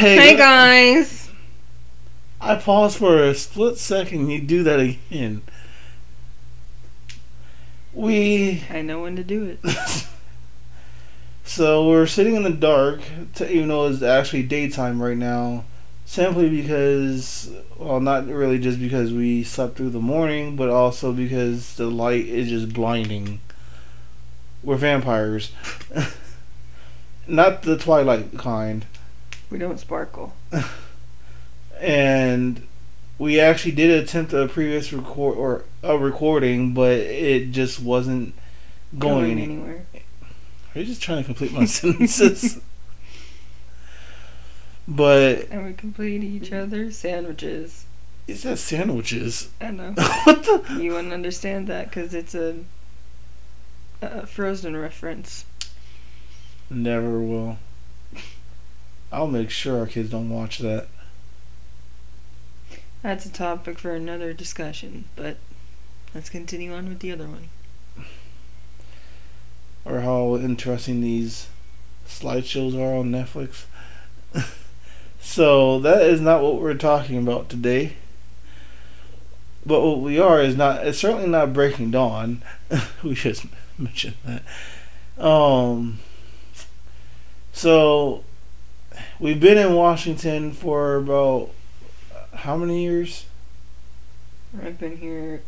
Hey, Hey uh, guys. I paused for a split second. You do that again. We I know when to do it. so we're sitting in the dark, to, even though it's actually daytime right now, simply because, well, not really just because we slept through the morning, but also because the light is just blinding. We're vampires, not the Twilight kind. We don't sparkle. and we actually did attempt a previous record or a recording, but it just wasn't going. any- anywhere. Are you just trying to complete my sentences? But And we complete each other's sandwiches. Is that sandwiches. I know. what the? You wouldn't understand that because it's a, a Frozen reference. Never will. I'll make sure our kids don't watch that. That's a topic for another discussion, but let's continue on with the other one. Or how interesting these slideshows are on Netflix. so that is not what we're talking about today. But what we are is not it's certainly not Breaking Dawn. we just mentioned that. Um so we've been in Washington for about how many years? I've been here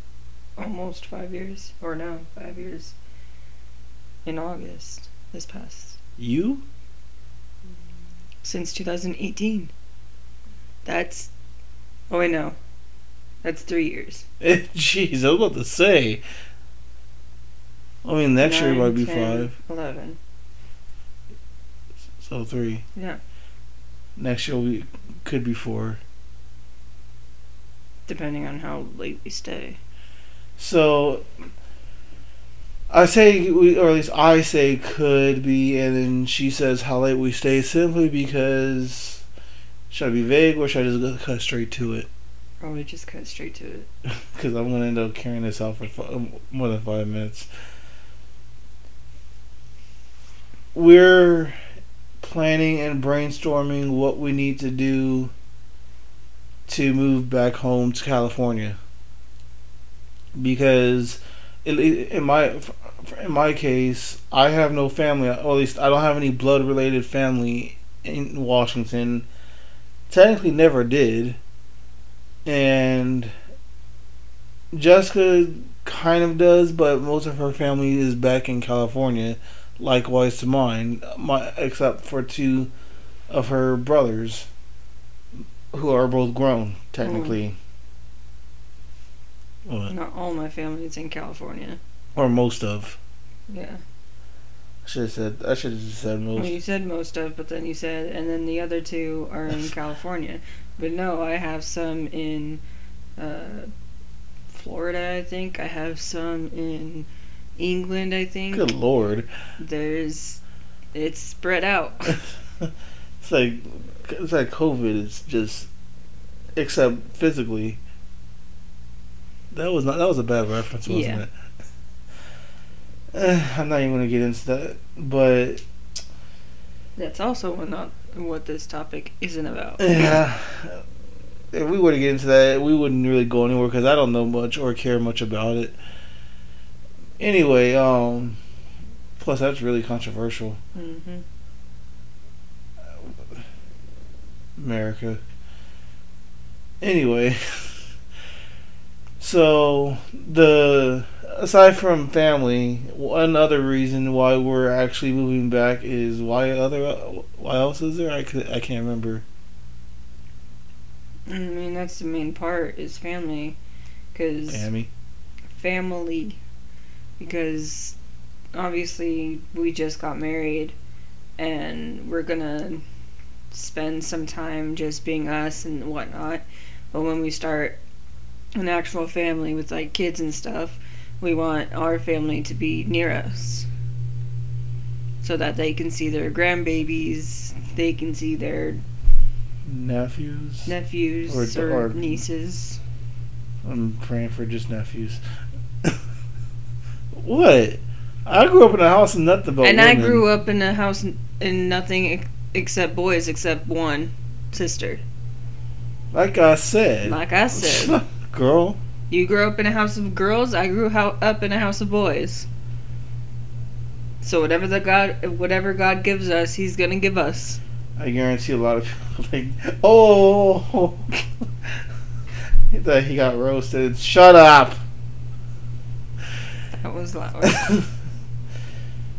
almost five years, or no, five years. In August, this past. You? Since 2018. That's. Oh, I know. That's three years. Jeez, I was about to say. I mean, next year Nine, might be 10, five. 11. So three. Yeah. Next year we could be four. Depending on how late we stay. So I say we, or at least I say could be, and then she says how late we stay, simply because should I be vague or should I just go- cut straight to it? Probably just cut straight to it. Because I'm gonna end up carrying this out for fi- more than five minutes. We're planning and brainstorming what we need to do to move back home to California. Because in, my in my case, I have no family, or at least I don't have any blood related family in Washington. Technically, never did. And Jessica kind of does, but most of her family is back in California. Likewise to mine, my except for two of her brothers, who are both grown technically. What? Not all my family's in California. Or most of. Yeah. I should have said. I should have just said Well, most. you said most of, but then you said, and then the other two are in California. But no, I have some in uh, Florida, I think. I have some in England, I think. Good lord! There's. It's spread out. it's like it's like COVID. It's just except physically. That was not. That was a bad reference, wasn't Yeah. it? Eh, I'm not even gonna get into that, but That's also not what this topic isn't about. yeah, if we were to get into that, we wouldn't really go anywhere because I don't know much or care much about it. Anyway, um, plus that's really controversial. hmm America. Anyway, so the aside from family, one other reason why we're actually moving back is why other why else is there? I could, I can't remember. I mean, that's the main part is family. Because. Tammy. family because obviously we just got married and we're gonna spend some time just being us and whatnot but when we start an actual family with like kids and stuff we want our family to be near us so that they can see their grandbabies they can see their Nephews. nephews Or- or, or- nieces I'm praying for just nephews. what? I grew up in a house and nothing but and I grew up in a house in nothing except boys, except one. sister. Like I said. Like I said, Girl. you grew up in a house of girls. I grew up in a house of boys. So whatever the God, whatever God gives us, He's gonna give us. I guarantee a lot of people think, oh, he thought he got roasted. Shut up. That was loud.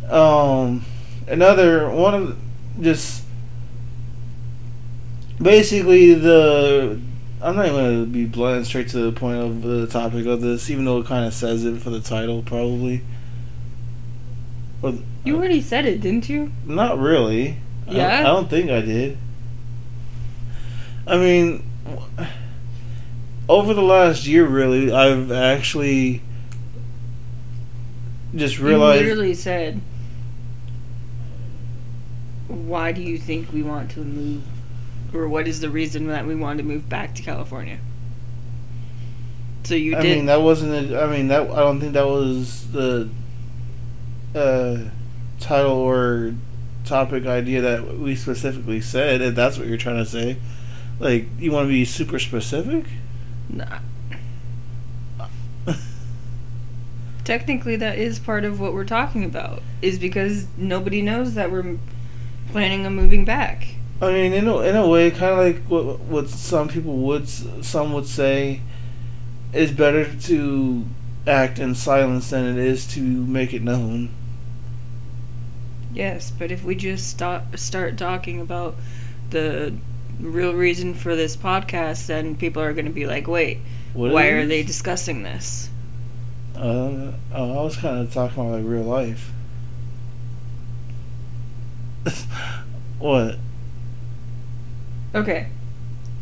um, another one of just basically the. I'm not even gonna be blunt straight to the point of the topic of this, even though it kind of says it for the title, probably. Or, You already said it, didn't you? Not really. I Yeah? I, don't think I did. I mean, over the last year, really, I've actually just realized. You literally said, "Why do you think we want to move, or what is the reason that we want to move back to California?" So you I did. mean, that wasn't. A, I mean, that I don't think that was the uh, title or topic idea that we specifically said. If that's what you're trying to say, like you want to be super specific. Nah. Technically, that is part of what we're talking about. Is because nobody knows that we're planning on moving back. I mean, in a, in a way, kind of like what what some people would some would say, it's better to act in silence than it is to make it known. Yes, but if we just stop, start talking about the real reason for this podcast, then people are going to be like, "Wait, What why is are they discussing this?" Uh, I was kind of talking about like real life. what? Okay,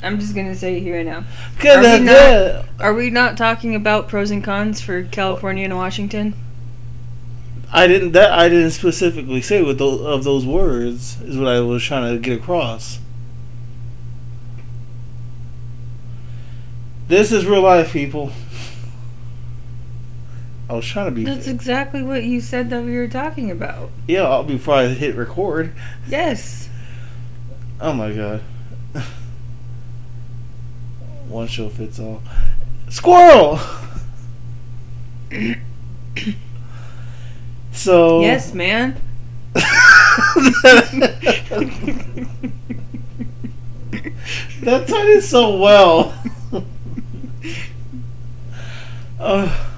I'm just going to say it here and now. Are we not- Are we not talking about pros and cons for California and Washington? I didn't. That I didn't specifically say with those of those words is what I was trying to get across. This is real life, people. I was trying to be. That's exactly what you said that we were talking about. yeah, I'll- before I hit record. Yes. Oh my god. One show fits all. Squirrel. so. Yes, man. that tied in so well. uh,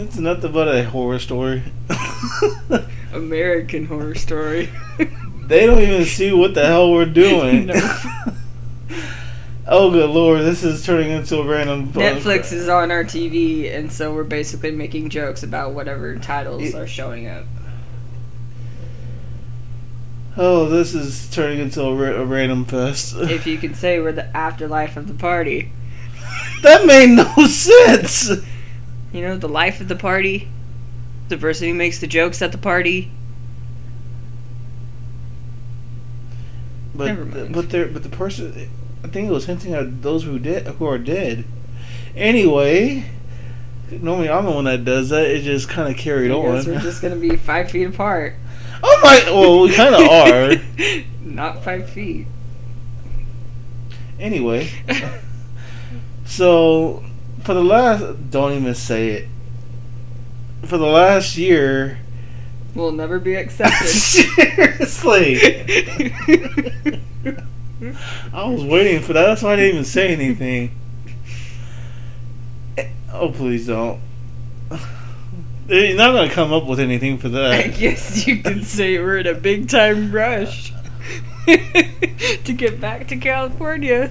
it's nothing but a horror story. American Horror Story. they don't even see what the hell we're doing. No. oh, good lord, this is turning into a random. Netflix is on our TV, and so we're basically making jokes about whatever titles It- are showing up. Oh, this is turning into a, ra- a random fest. If you could say we're the afterlife of the party. that made no sense. You know, the life of the party? The person who makes the jokes at the party? But Never mind. but there but the person I think it was hinting at those who dead who are dead. Anyway, normally I'm the one that does that. It just kind of carried on. We're just gonna be five feet apart. oh my! Well, we kind of are. Not five feet. Anyway, so for the last don't even say it. For the last year, Will never be accepted. seriously, I was waiting for that. That's why I didn't even say anything. Oh, please don't. You're not gonna come up with anything for that. I guess you can say we're in a big time rush to get back to California.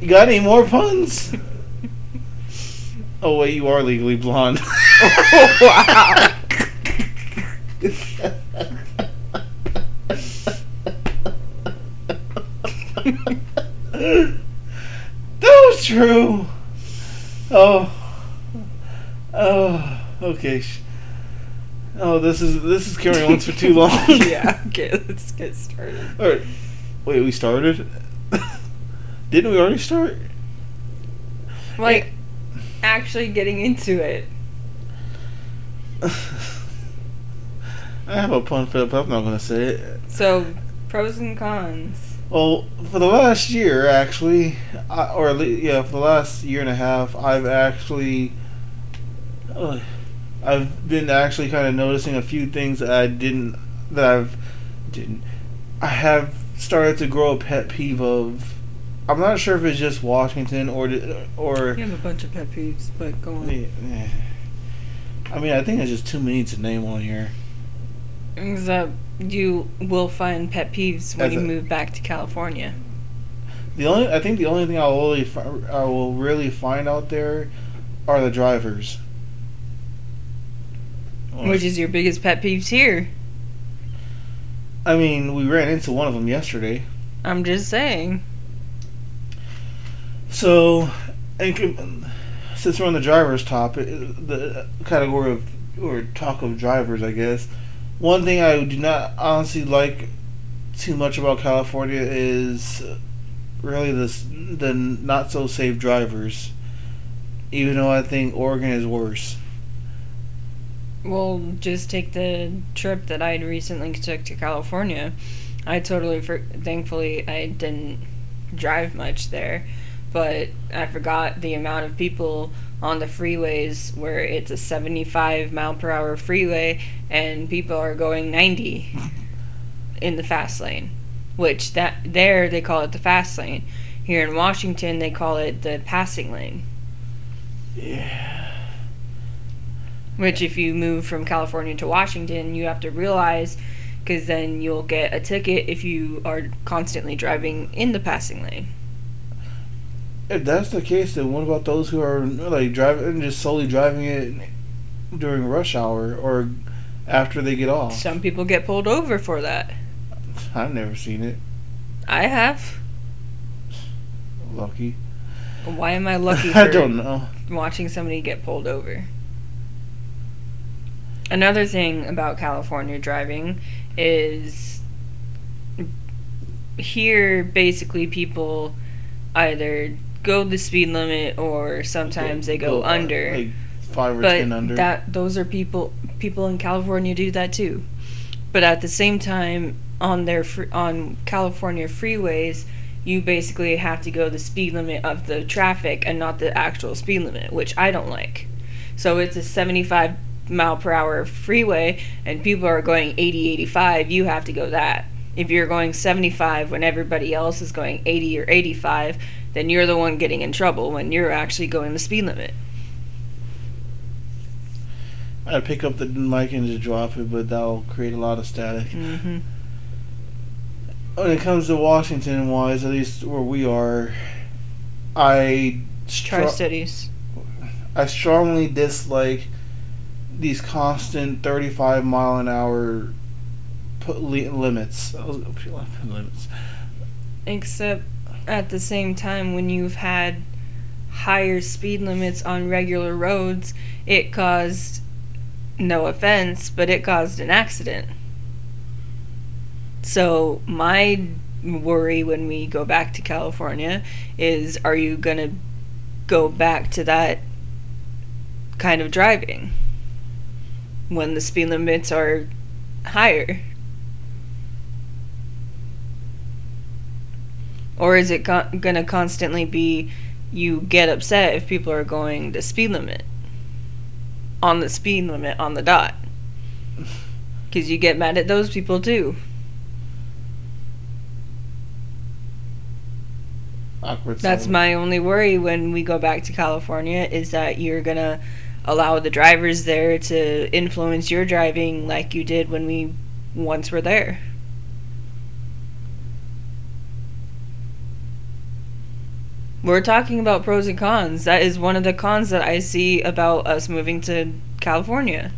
You got any more puns? Oh wait, you are legally blonde. Oh, wow. that was true. Oh. Oh. Okay. Oh, this is this is carrying on for too long. yeah, okay, let's get started. Alright. Wait, we started? Didn't we already start? Like, actually getting into it. I have a pun for it, but I'm not gonna say it. So, Pros and cons. Well, for the last year, actually, I, or at least, yeah, for the last year and a half, I've actually, uh, I've been actually kind of noticing a few things that I didn't, that I've didn't, I have started to grow a pet peeve of. I'm not sure if it's just Washington or or. You have a bunch of pet peeves, but go on. Yeah, I mean, I think it's just too many to name on here. Except you will find pet peeves when As you a- move back to California. The only I think the only thing I will really fi- I will really find out there are the drivers. Which is your biggest pet peeves here? I mean, we ran into one of them yesterday. I'm just saying. So, and since we're on the drivers topic, the category of or talk of drivers, I guess. One thing I do not honestly like too much about California is really this the not so safe drivers. Even though I think Oregon is worse. Well, just take the trip that I'd recently took to California. I totally, for- thankfully, I didn't drive much there, but I forgot the amount of people on the freeways where it's a 75 mile per hour freeway and people are going 90 in the fast lane, which that there they call it the fast lane. Here in Washington, they call it the passing lane. Yeah. Which, if you move from California to Washington, you have to realize because then you'll get a ticket if you are constantly driving in the passing lane. If that's the case, then what about those who are like driving just solely driving it during rush hour or after they get off? Some people get pulled over for that. I've never seen it. I have. Lucky. Why am I lucky I don't know. watching somebody get pulled over? Another thing about California driving is here basically people either go the speed limit or sometimes they go, uh, under. like five or but ten under. that those are people people in California do that too. But at the same time, on their fr- on California freeways, you basically have to go the speed limit of the traffic and not the actual speed limit, which I don't like. So it's a 75 mile per hour freeway and people are going 80 85 you have to go that if you're going 75 when everybody else is going 80 or 85 then you're the one getting in trouble when you're actually going the speed limit I'd pick up the mic and just drop it, but that'll create a lot of static. mm-hmm. When it comes to Washington wise, at least where we are, I Tri Cities. I strongly dislike these constant 35 mile an hour put li- limits. I limits. Except at the same time, when you've had higher speed limits on regular roads, it caused no offense, but it caused an accident. So, my worry when we go back to California is are you going to go back to that kind of driving when the speed limits are higher? Or is it going to constantly be you get upset if people are going the speed limit? On the speed limit on the dot. Because you get mad at those people too. Awkward. That's silence. my only worry when we go back to California is that you're going to allow the drivers there to influence your driving like you did when we once were there. We're talking about pros and cons. That is one of the cons that I see about us moving to California.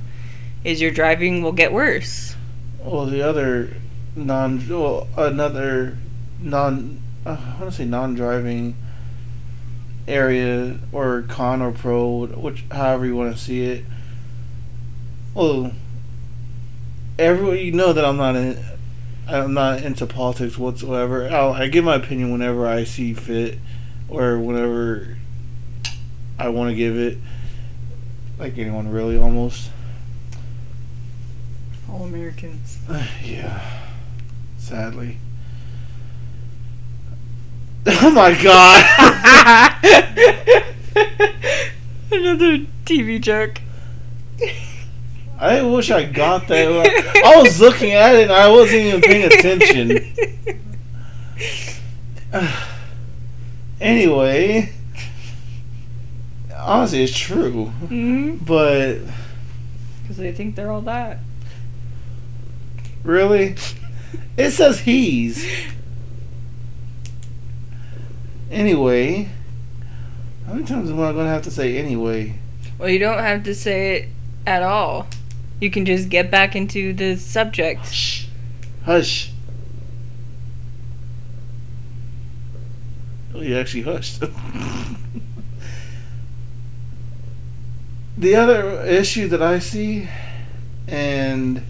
Is your driving will get worse. Well, the other non, well, another non, uh, I want to say non-driving area or con or pro, which however you want to see it. Well, everyone, you know that I'm not in, I'm not into politics whatsoever. I'll, I give my opinion whenever I see fit, or whenever I want to give it. Like anyone, really, almost. All Americans. yeah. Sadly. Oh my god! Another TV joke. I wish I got that. I was looking at it and I wasn't even paying attention. anyway, honestly, it's true. hmm But Because they think they're all that. really, it says he's. Anyway, how many times am I going to have to say anyway? Well, you don't have to say it at all. You can just get back into the subject. Hush. Hush. Oh, you actually hushed. the other issue that I see, and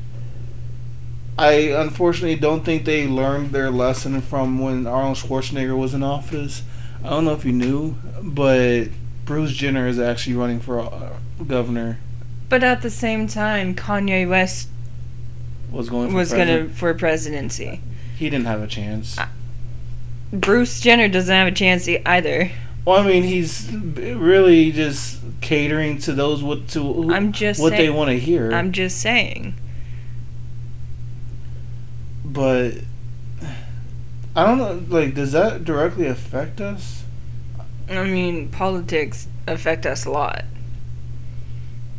I unfortunately don't think they learned their lesson from when Arnold Schwarzenegger was in office. I don't know if you knew, but Bruce Jenner is actually running for uh, governor. But at the same time, Kanye West Was going for was president. gonna for presidency. He didn't have a chance. Bruce Jenner doesn't have a chance either. Well, I mean, he's really just catering to those what to who, I'm just what they want to hear. I'm just saying. but I don't know. Like, does that directly affect us? I mean, politics affect us a lot.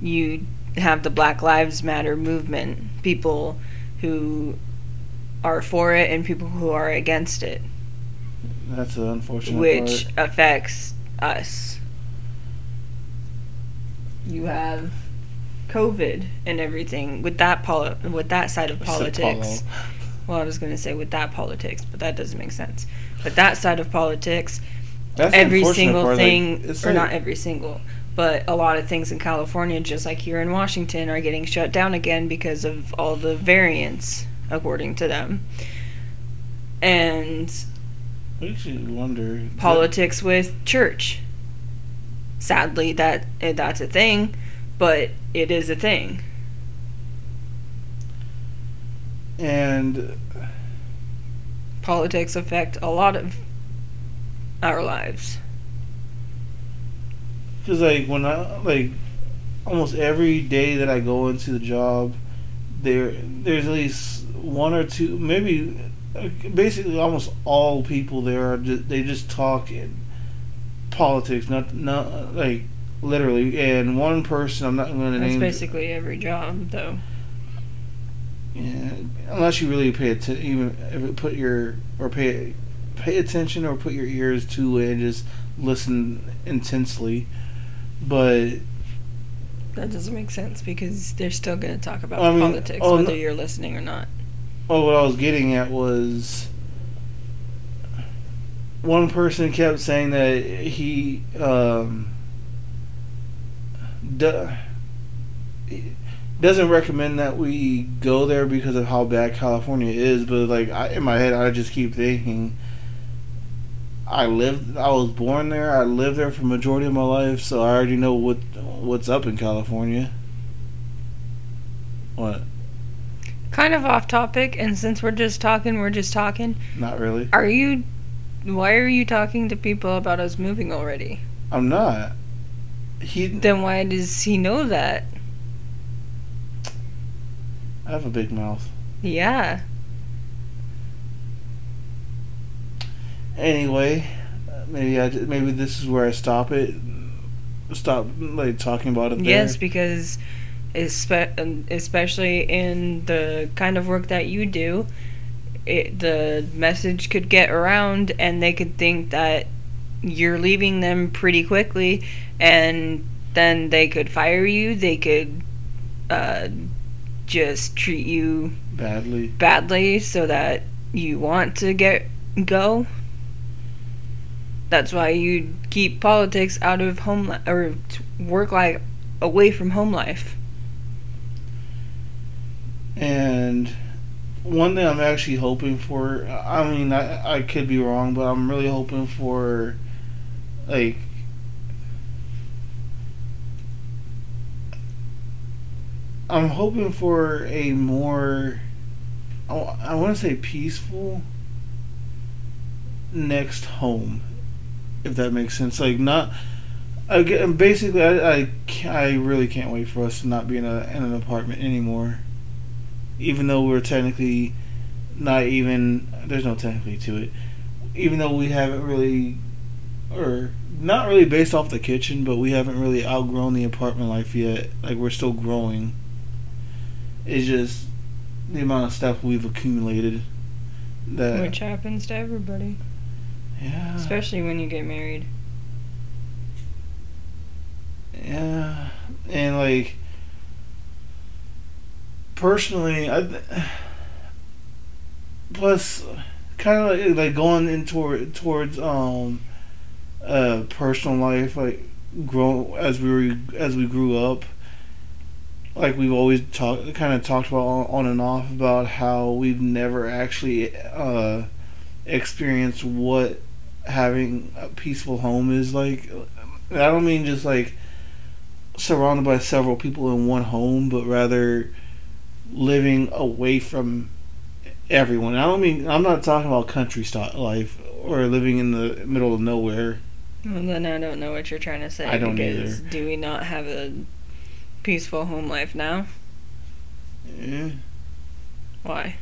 You have the Black Lives Matter movement, people who are for it and people who are against it, That's an unfortunate which part. affects us. You have COVID and everything with that poli- with that side of politics. Well, I was going to say with that politics, but that doesn't make sense. But that side of politics, That's every single part, thing, it's or like- not every single, but a lot of things in California, just like here in Washington, are getting shut down again because of all the variants, according to them. And Makes you wonder. politics with church. Sadly, that eh, that's a thing, but it is a thing. And Politics affect a lot of our lives. because like when I like almost every day that I go into the job, there there's at least one or two, maybe basically almost all people there are just they just talk in politics, not not like literally. And one person, I'm not going to name. That's basically every job, though. Yeah, unless you really pay attention, even put your or pay pay attention or put your ears to it and just listen intensely. But That doesn't make sense because they're still going to talk about I mean, politics oh, whether no- you're listening or not. Oh, what I was getting at was one person kept saying that he um, do, doesn't recommend that we go there because of how bad California is. But like I, in my head, I just keep thinking. I lived. I was born there. I lived there for majority of my life, so I already know what what's up in California. What? Kind of off topic, and since we're just talking, we're just talking. Not really. Are you. Why are you talking to people about us moving already? I'm not. He. Then why does he know that? I have a big mouth. Yeah. Anyway, maybe I maybe this is where I stop it. Stop like talking about it. There. Yes, because espe- um, especially in the kind of work that you do, it, the message could get around and they could think that you're leaving them pretty quickly and then they could fire you. They could uh, just treat you badly. badly so that you want to get go. That's why you keep politics out of home li- or work life away from home life. And one thing I'm actually hoping for. I mean, I I could be wrong, but I'm really hoping for, like. I'm hoping for a more I, I want to say peaceful next home, if that makes sense. Like not. Again, basically, I, I, I really can't wait for us to not be in a in an apartment anymore. Even though we're technically not even there's no technically to it. Even though we haven't really, or not really based off the kitchen, but we haven't really outgrown the apartment life yet. Like we're still growing. It's just the amount of stuff we've accumulated. That Which happens to everybody, yeah, especially when you get married. yeah, and like personally, I plus kind of like, like going in toward towards um uh personal life like grow as we were as we grew up like we've always talked kind of talked about on, on and off about how we've never actually uh experienced what having a peaceful home is like. I don't mean just like surrounded by several people in one home but rather living away from everyone. I don't mean I'm not talking about country style life or living in the middle of nowhere. Well, then I don't know what you're trying to say. I don't because either. Do we not have a peaceful home life now? Yeah. Why?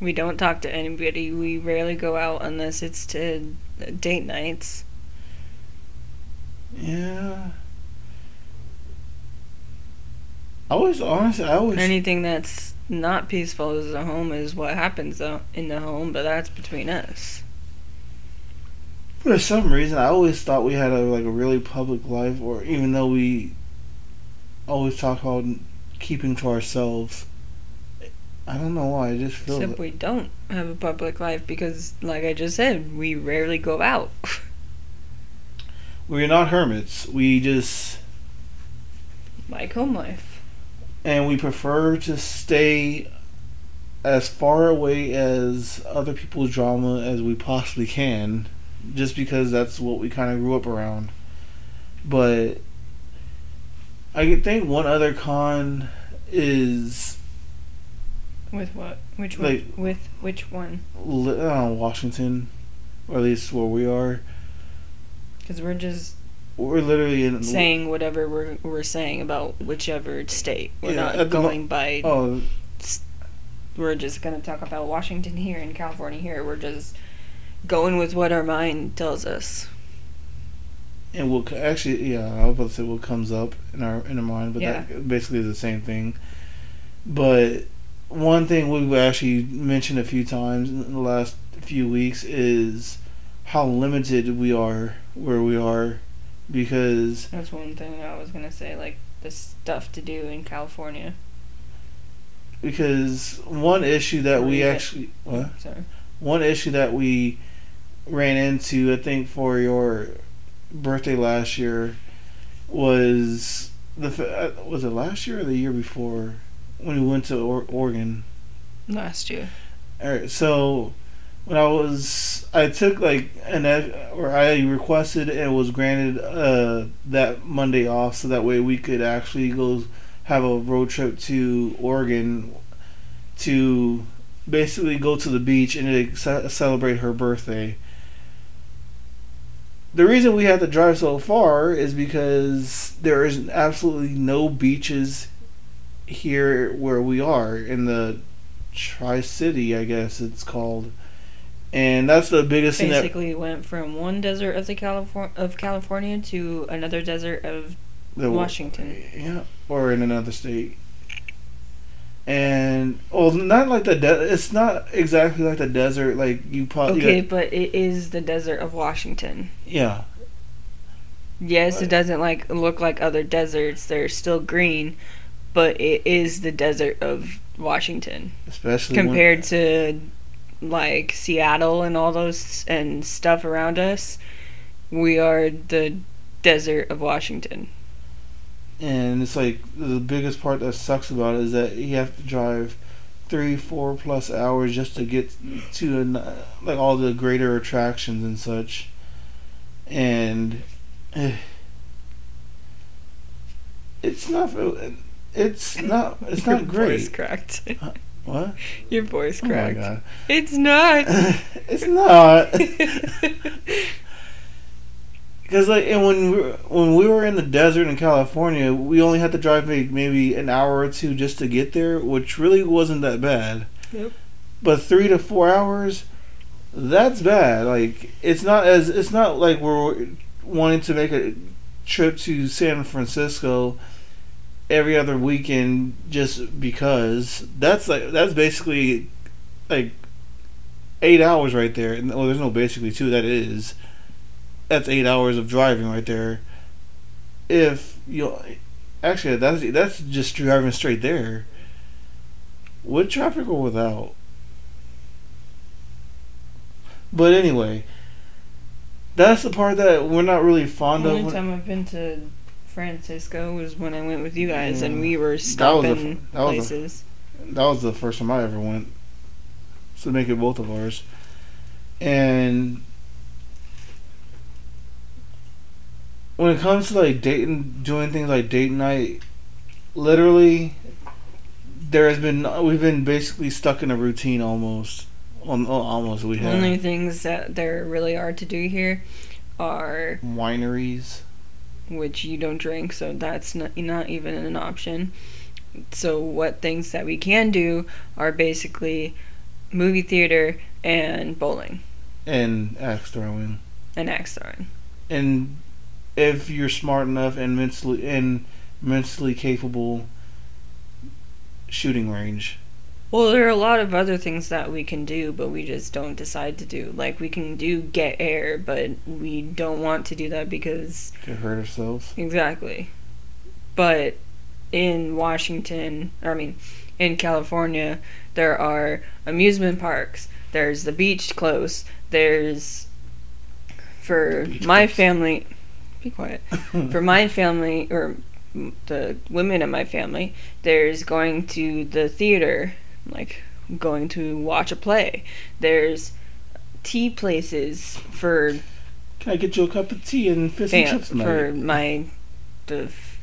We don't talk to anybody. We rarely go out unless it's to date nights. Yeah. I always honestly I always Anything that's not peaceful as a home is what happens though in the home, but that's between us. for some reason I always thought we had a like a really public life or even though we always talk about keeping to ourselves. I don't know why I just feel Except that. we don't have a public life because, like I just said, we rarely go out. we're not hermits. We just like home life. And we prefer to stay as far away as other people's drama as we possibly can just because that's what we kind of grew up around but i could think one other con is With what? Which Like- one? With which one? uh, washington or at least where we are Because we're just we're literally in saying whatever we're we're saying about whichever state. We're Yeah, not the mo- going by. oh We're just gonna talk about Washington here and California here. We're just going with what our mind tells us. and what actually yeah i was about to say what comes up in our in our mind but that basically is the same thing but one thing we've actually mentioned a few times in the last few weeks is how limited we are where we are because That's one thing I was gonna say. Like the stuff to do in California. because one issue that we actually what Sorry. one issue that we ran into, I think, for your birthday last year was the uh, was it last year or the year before when we went to or- Oregon. Last year. All right, so when I was, I took like an or I requested and was granted uh, that Monday off, so that way we could actually go have a road trip to Oregon to basically go to the beach and celebrate her birthday. The reason we had to drive so far is because there is absolutely no beaches here where we are in the Tri City, I guess it's called, and that's the biggest thing that Basically, went from one desert of the California of California to another desert of the Washington. yeah, or in another state. And well, not like the de- it's not exactly like the desert. Like you probably Okay, but it is the desert of Washington. yeah, Yes, Right. it doesn't like look like other deserts. They're still green, but it is the desert of Washington especially when- compared to like Seattle and all those and stuff around us. We are the desert of Washington. and it's like the biggest part that sucks about it is that you have to drive three, four plus hours just to get to an, like all the greater attractions and such, and eh, it's not. It's not. It's not voice great. cracked. What? Your voice Oh cracked. god. it's not. it's not. Because like, and when we were, when we were in the desert in California, we only had to drive maybe an hour or two just to get there, which really wasn't that bad. Yep. But three to four hours, that's bad. Like it's not as it's not like we're wanting to make a trip to San Francisco every other weekend just because that's like that's basically like eight hours right there. And- Well, there's no basically two. That is that's eight hours of driving right there. If you actually that's that's just driving straight there. With traffic or without. But anyway, that's the part that we're not really fond The of. only time I've been to Francisco was when I went with you guys, and we mm. were That was a stopping f- that was a- places. That was the first time I ever went. So make it both of ours. And when it comes to like dating, doing things like date night, literally, there has been we've been basically stuck in a routine almost. On oh, almost we have only things that there really are to do here are wineries. Which you don't drink, so that's not, not even an option. So what things that we can do are basically movie theater and bowling and axe throwing. and axe throwing. And if you're smart enough and mentally and mentally capable, shooting range. Well, there are a lot of other things that we can do, but we just don't decide to do. Like we can do get air, but we don't want to do that because Could hurt ourselves. exactly. But in Washington, or I mean, in California, there are amusement parks. There's the beach close. There's for Beach my close. family. Be quiet. for my family or the women in my family, there's going to the theater, like going to watch a play. There's tea places for Can I get you a cup of tea and fish and chips for my the f-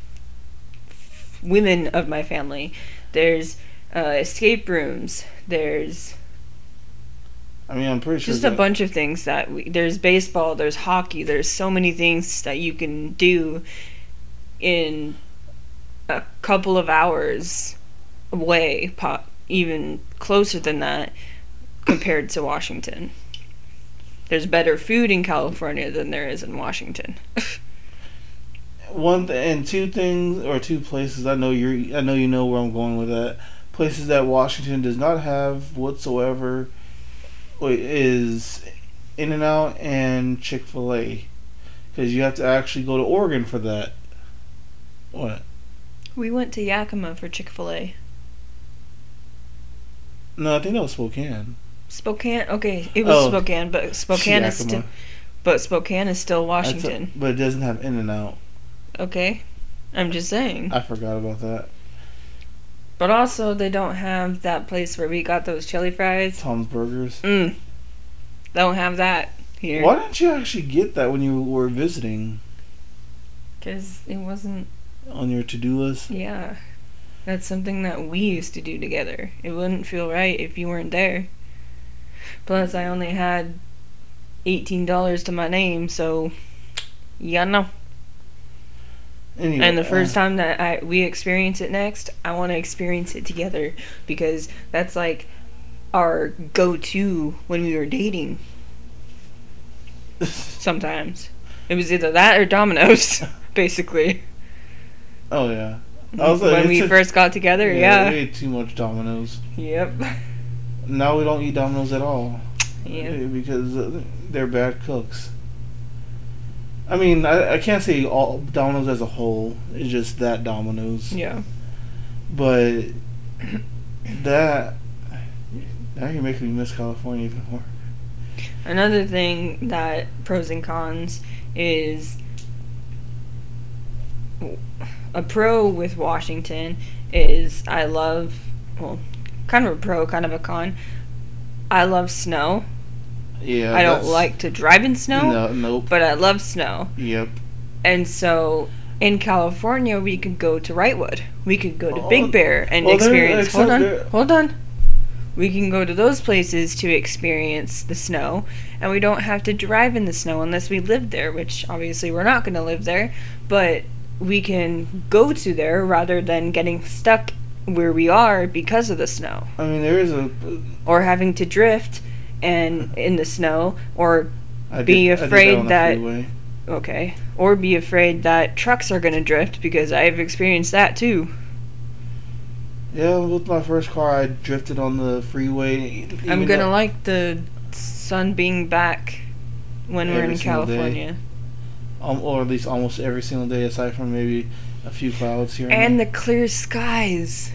f- women of my family. There's uh, escape rooms. There's I mean, I'm pretty sure. just a bunch of things that we, there's baseball. There's hockey. There's so many things that you can do in a couple of hours away, po- even closer than that, compared to Washington. There's better food in California than there is in Washington. One th- and two things or two places. I know you're. I know you know where I'm going with that. Places that Washington does not have whatsoever is In and Out and Chick Fil A, because you have to actually go to Oregon for that. What? We went to Yakima for Chick Fil A. No, I think that was Spokane. Spokane. Okay, it was Oh. Spokane, but Spokane is still, but Spokane is still Washington. but it doesn't have In and Out. okay, I'm just saying. I forgot about that. But also, they don't have that place where we got those chili fries. Tom's Burgers. Mm. Don't have that here. Why didn't you actually get that when you were visiting Because it wasn't. on your to-do list? Yeah, that's something that we used to do together. It wouldn't feel right if you weren't there. Plus, I only had eighteen dollars to my name, so yeah, no. Anyway, And the first uh, time that I we experience it next, I want to experience it together because that's like our go-to when we were dating. Sometimes it was either that or Domino's, basically. oh yeah. Like, when we took- first got together, We yeah. We ate too much Domino's. Yep. Now we don't eat Domino's at all. Yeah. Eh, Because uh, they're bad cooks. I mean, I, I can't say all Domino's as a whole. It's just that Domino's. Yeah. But that now you're making me miss California even more. Another thing that pros and cons is a pro with Washington is I love well, kind of a pro, kind of a con. I love snow. Yeah. I don't like to drive in snow, No. Nope. but I love snow. Yep. And so in California, we could go to Wrightwood. We could go to Oh, Big Bear and well, experience. Hold on, there- hold on. We can go to those places to experience the snow, and we don't have to drive in the snow unless we live there, which obviously we're not going to live there, but we can go to there rather than getting stuck where we are because of the snow I mean, there is a. Uh, or having to drift and in the snow or I Be did- afraid on the that- okay or be afraid that trucks are going to drift because I've experienced that too. Yeah, with my first car, I drifted on the freeway. I'm going to like the sun being back when we're in California. day. Um, or at least almost every single day, aside from maybe a few clouds here. And there. the clear skies.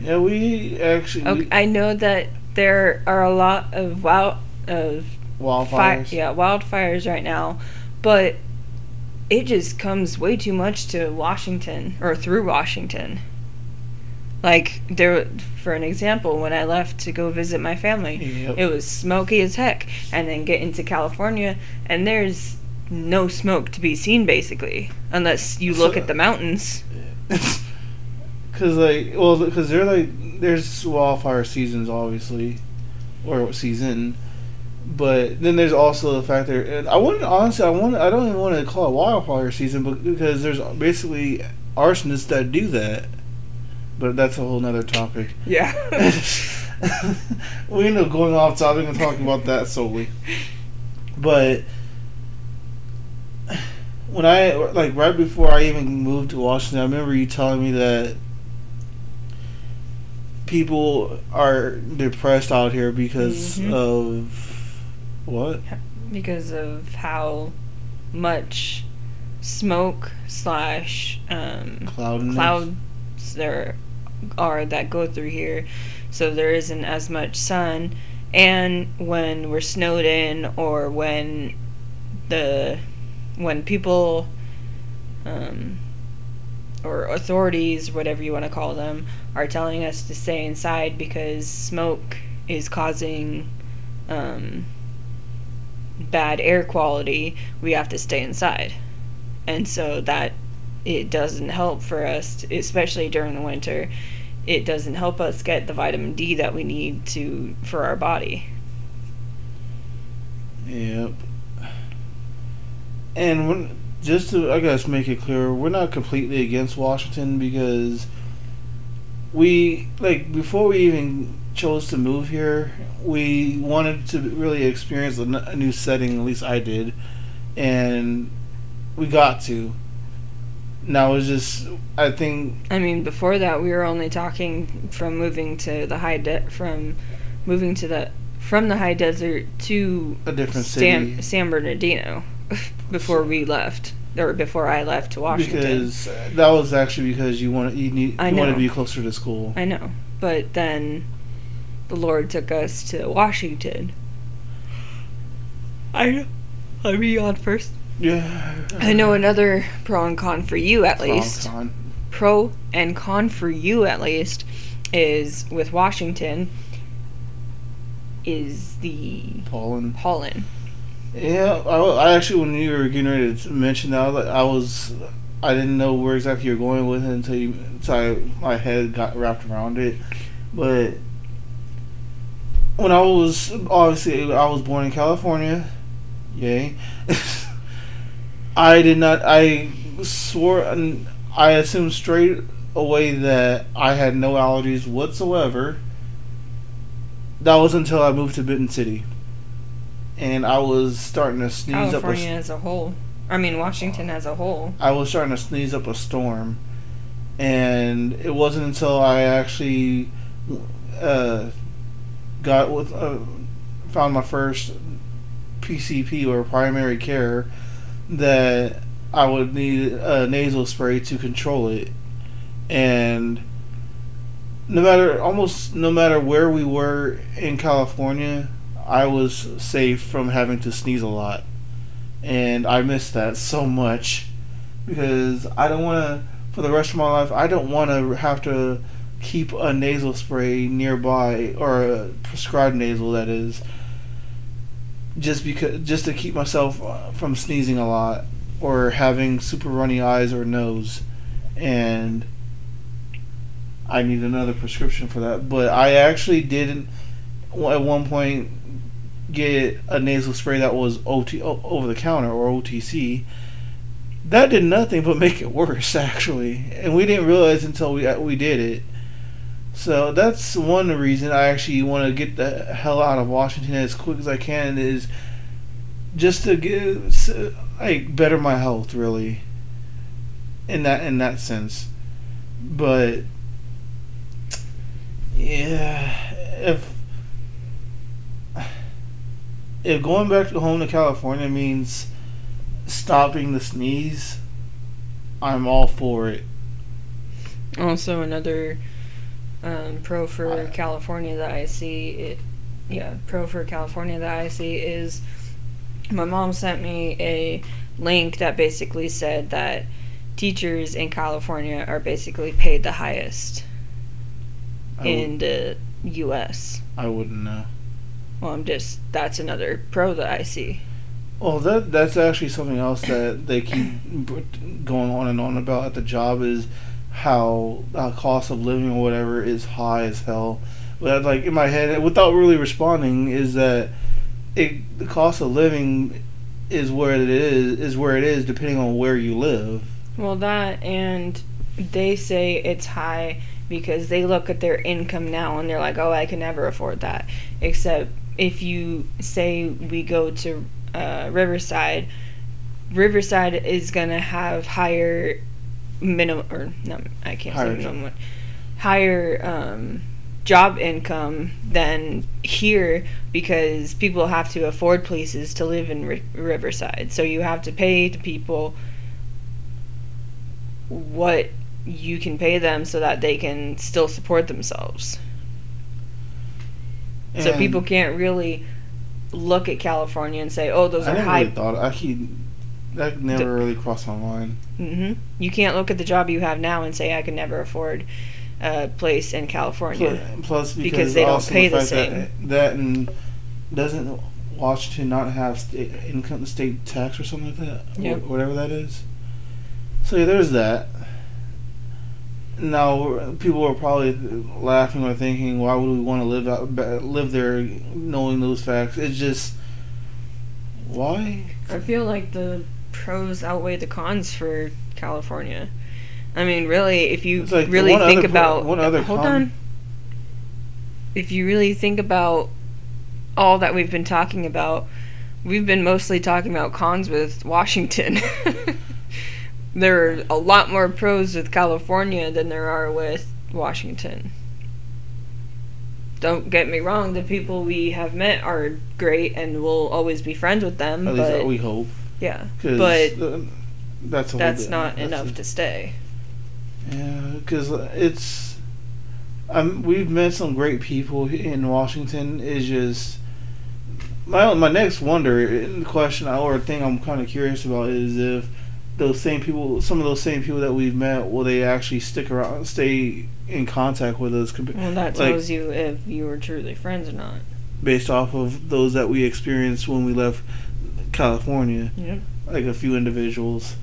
yeah, we actually Okay, we, I know that there are a lot of wild of fi- wildfires. yeah, wildfires right now, but it just comes way too much to Washington or through Washington. Like there, for an example, when I left to go visit my family, Yep. it was smoky as heck, and then get into California, and there's no smoke to be seen basically, unless you look So- at the mountains. Cause like, well, because they're like, there's wildfire seasons, obviously, or season, but then there's also the fact that I wouldn't honestly, I want, I don't even want to call it wildfire season, but because there's basically arsonists that do that, but that's a whole nother topic. Yeah. we end up going off topic and talking about that solely, but when I like right before I even moved to Washington, I remember you telling me that people are depressed out here because Mhm. of what? because of how much smoke slash um, Cloudiness? clouds there are that go through here, so there isn't as much sun. And when we're snowed in, or when the when people um, or authorities, whatever you want to call them, are telling us to stay inside because smoke is causing um, bad air quality, we have to stay inside. And so that it doesn't help for us, especially during the winter. It doesn't help us get the vitamin D that we need to for our body. Yep. And when, just to, I guess, make it clear, we're not completely against Washington because we, like, before we even chose to move here, we wanted to really experience a, n- a new setting, at least I did, and we got to. Now it's just, I think, I mean, before that, we were only talking from moving to the high debt, from moving to the from the high desert to a different San, city. San Bernardino before we left or before I left to Washington. Because uh, that was actually because you want you need I you want to be closer to school. I know, but then the Lord took us to Washington. I I'll be on first. Yeah. I know another pro and con for you at least. Con- Pro and con for you at least is with Washington is the pollen. pollen. Yeah, I, I actually when you were getting ready to mention that, I was, I was I didn't know where exactly you're going with it until you, until I, my head got wrapped around it. But when I was obviously I was born in California, yay. I did not. I swore and I assumed straight away that I had no allergies whatsoever. That was until I moved to Benton City, and I was starting to sneeze up. California A, as a whole. I mean Washington as a whole. I was starting to sneeze up a storm, and it wasn't until I actually uh, got with uh, found my first PCP or primary care that I would need a nasal spray to control it, and no matter almost no matter where we were in California, I was safe from having to sneeze a lot, and I missed that so much because I don't want to for the rest of my life. I don't want to have to keep a nasal spray nearby or a prescribed nasal that is just because just to keep myself uh, from sneezing a lot or having super runny eyes or nose and I need another prescription for that but I actually didn't at one point get a nasal spray that was OT over the counter or OTC. That did nothing but make it worse, actually, and we didn't realize until we uh, we did it. So that's one reason I actually want to get the hell out of Washington as quick as I can is just to get like better my health really in that in that sense. But yeah, if if going back to home to California means stopping the sneeze, I'm all for it. Also, another um, pro for California that I see it, yeah, pro for California that I see is my mom sent me a link that basically said that teachers in California are basically paid the highest in the U.S. I wouldn't know. Well, I'm just that's another pro that I see. Well, that that's actually something else that they keep going on and on about at the job is how uh, cost of living or whatever is high as hell. But like in my head, without really responding, is that it the cost of living is where it is is where it is depending on where you live. Well, that and they say it's high because they look at their income now and they're like, "Oh, I can never afford that." Except if you say we go to uh, Riverside, Riverside is gonna have higher minimum or no, I can't higher say minimum, higher um, job income than here because people have to afford places to live in Riverside. So you have to pay the people what you can pay them so that they can still support themselves. So people can't really look at California and say, "Oh, those I are high." Really thought I that never the, really crossed my mind. Mm-hmm. You can't look at the job you have now and say, "I could never afford a place in California." Plus, plus because, because, they don't pay the, the same. That, that and doesn't Washington not have state, income state tax or something like that, yep. whatever that is. So yeah, there's that. Now people are probably laughing or thinking, "Why would we want to live out, live there, knowing those facts?" It's just why. I feel like the pros outweigh the cons for California. I mean, really, if you like really think about one other hold con- on, if you really think about all that we've been talking about, we've been mostly talking about cons with Washington. there are a lot more pros with California than there are with Washington. Don't get me wrong, the people we have met are great and we'll always be friends with them. At but, we hope. Yeah. But that's, that's not that's enough a, to stay. Yeah, because it's. Um, we've met some great people in Washington. Is just my my next wonder question or thing I'm kind of curious about is if those same people, some of those same people that we've met, will they actually stick around, stay in contact with us? Well, that tells like, you if you were truly friends or not. Based off of those that we experienced when we left California, yep. like a few individuals,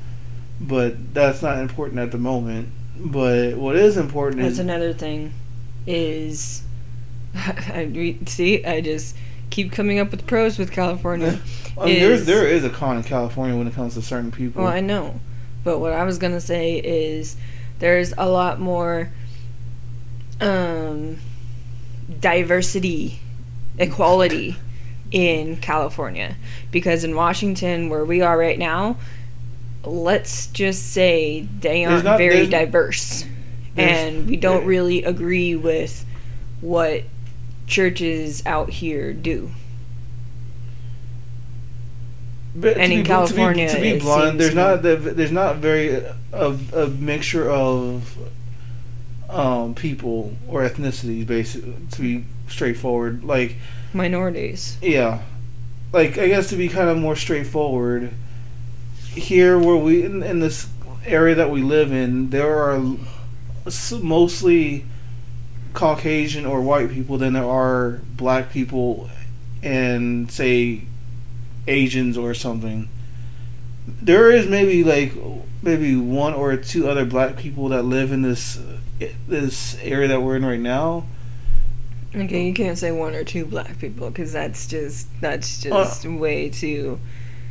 but that's not important at the moment. But what is important that's is another thing, is I see I just keep coming up with pros with California. I mean, is, there there is a con in California when it comes to certain people. Well, I know, but what I was gonna say is there's a lot more um, diversity, equality in California because in Washington, where we are right now, let's just say they aren't not, very there's, diverse, there's, and we don't really agree with what churches out here do. But and in be, California, to be, to be blunt, there's not there's not very a, a mixture of um, people or ethnicities, basically. To be straightforward, like minorities. Yeah, like I guess to be kind of more straightforward. Here, where we in, in this area that we live in, there are mostly Caucasian or white people than there are black people and say Asians or something. There is maybe like maybe one or two other black people that live in this this area that we're in right now, Okay, you can't say one or two black people because that's just that's Uh, just way too.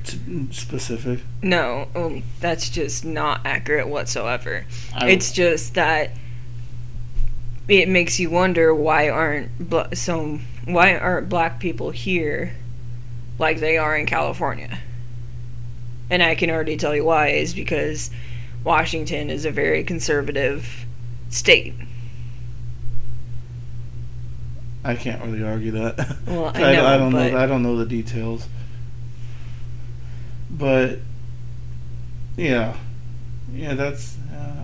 T- specific. No, um, that's just not accurate whatsoever. I- It's just that it makes you wonder why aren't bla- so why aren't black people here like they are in California? And I can already tell you why is because Washington is a very conservative state. I can't really argue that. Well, I I, know, I don't but know. I don't know the details. But yeah, yeah, that's.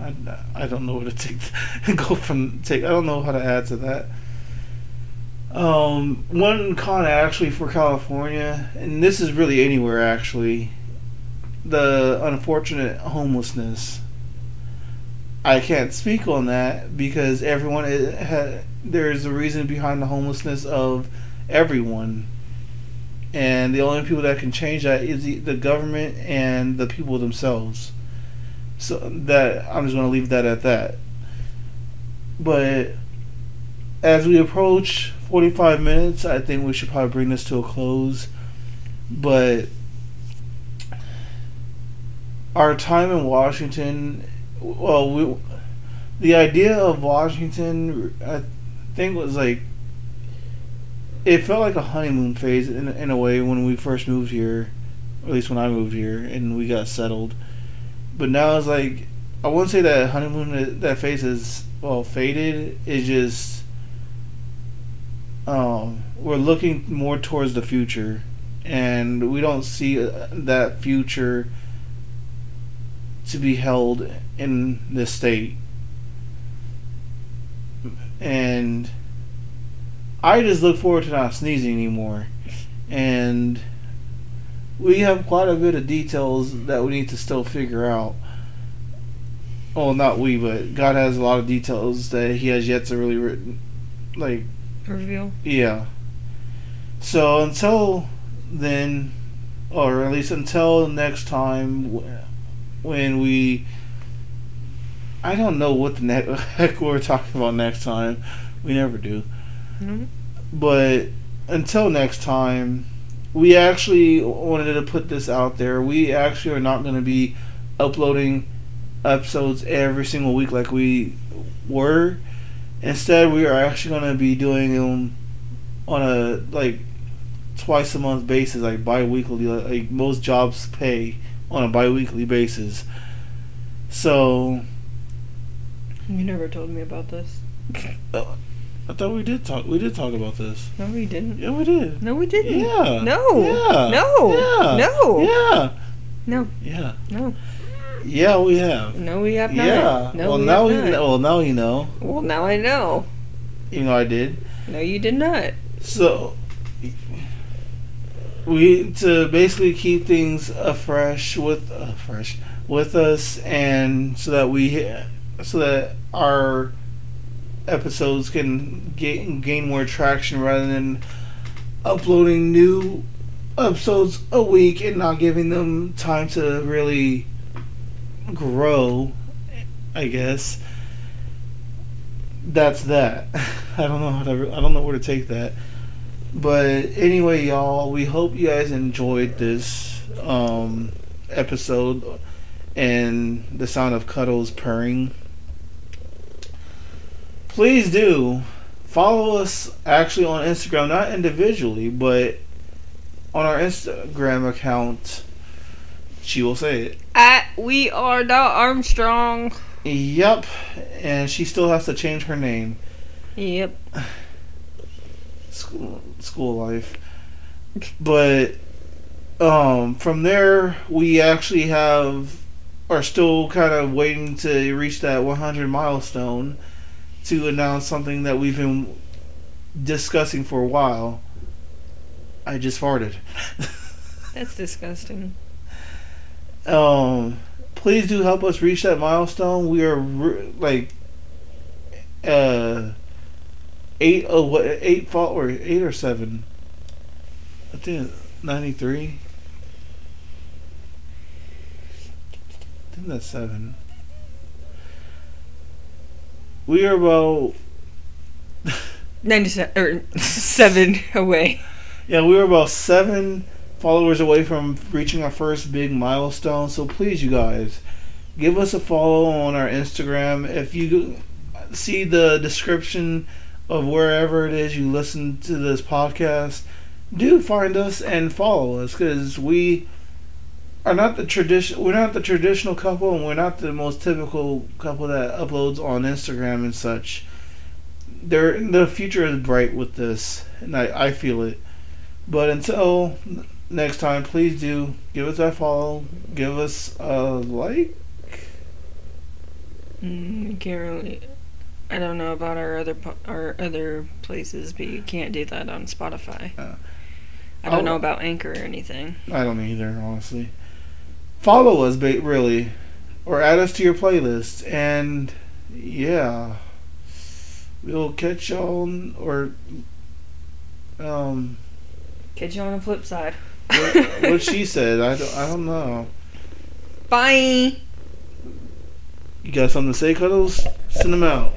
Uh, I, I don't know where to take go from take. I don't know how to add to that. Um, one con actually for California, and this is really anywhere actually, the unfortunate homelessness. I can't speak on that because everyone it ha, there's a reason behind the homelessness of everyone. And the only people that can change that is the, the government and the people themselves. So that I'm just going to leave that at that. But as we approach 45 minutes, I think we should probably bring this to a close. But our time in Washington, well, we, the idea of Washington, I think was like it felt like a honeymoon phase in in a way when we first moved here, at least when I moved here and we got settled. But now it's like I wouldn't say that honeymoon that phase is well faded. It's just um, we're looking more towards the future, and we don't see uh, that future to be held in this state. And I just look forward to not sneezing anymore. And we have quite a bit of details that we need to still figure out. Well, not we, but God has a lot of details that He has yet to really, written, like, reveal. yeah. So until then, or at least until next time, when we, I don't know what the ne- heck we're talking about next time. We never do. No. But until next time, we actually wanted to put this out there. We actually are not going to be uploading episodes every single week like we were. Instead, we are actually going to be doing them on a like twice a month basis, like bi-weekly, like, like most jobs pay on a bi-weekly basis. So You never told me about this. I thought we did talk. We did talk about this. No, we didn't. Yeah, we did. No, we didn't. Yeah. No. Yeah. No. Yeah. No. Yeah. No. Yeah. No. Yeah, we have. No, we have not. Yeah. No, well, we now have you not. know. Well, now you know. Well, now I know. You know, I did. No, you did not. So we to basically keep things afresh with fresh with us, and so that we so that our episodes can gain gain more traction rather than uploading new episodes a week and not giving them time to really grow. I guess that's that. I don't know how to. I don't know where to take that. But anyway, y'all, we hope you guys enjoyed this um, episode and the sound of Cuddles purring. Please do follow us actually on Instagram, not individually, but on our Instagram account. She will say it. At we are the Armstrong. Yep, and she still has to change her name. Yep. school school life. But um from there we actually have are still kind of waiting to reach that 100 milestone to announce something that we've been discussing for a while. I just farted. That's disgusting. um please do help us reach that milestone. We are re- like uh eight oh what eight fall or eight or seven. I think ninety three. I think that's seven. We are about 97 or 7 away. Yeah, we were about seven followers away from reaching our first big milestone. So please, you guys, give us a follow on our Instagram. If you see the description of wherever it is you listen to this podcast, do find us and follow us because we are not the tradition. We're not the traditional couple, and we're not the most typical couple that uploads on Instagram and such. There, the future is bright with this, and I, I feel it. But until next time, please do give us that follow, give us a like. Mm, I can't really. I don't know about our other po- our other places, but you can't do that on Spotify. Uh, I don't I'll- know about Anchor or anything. I don't either, honestly. Follow us, ba- really, or add us to your playlist, and yeah, we'll catch y'all. on- Or um, Catch you on the flip side. what, what she said, I don't, I don't know. Bye. You got something to say, Cuddles? Send them out.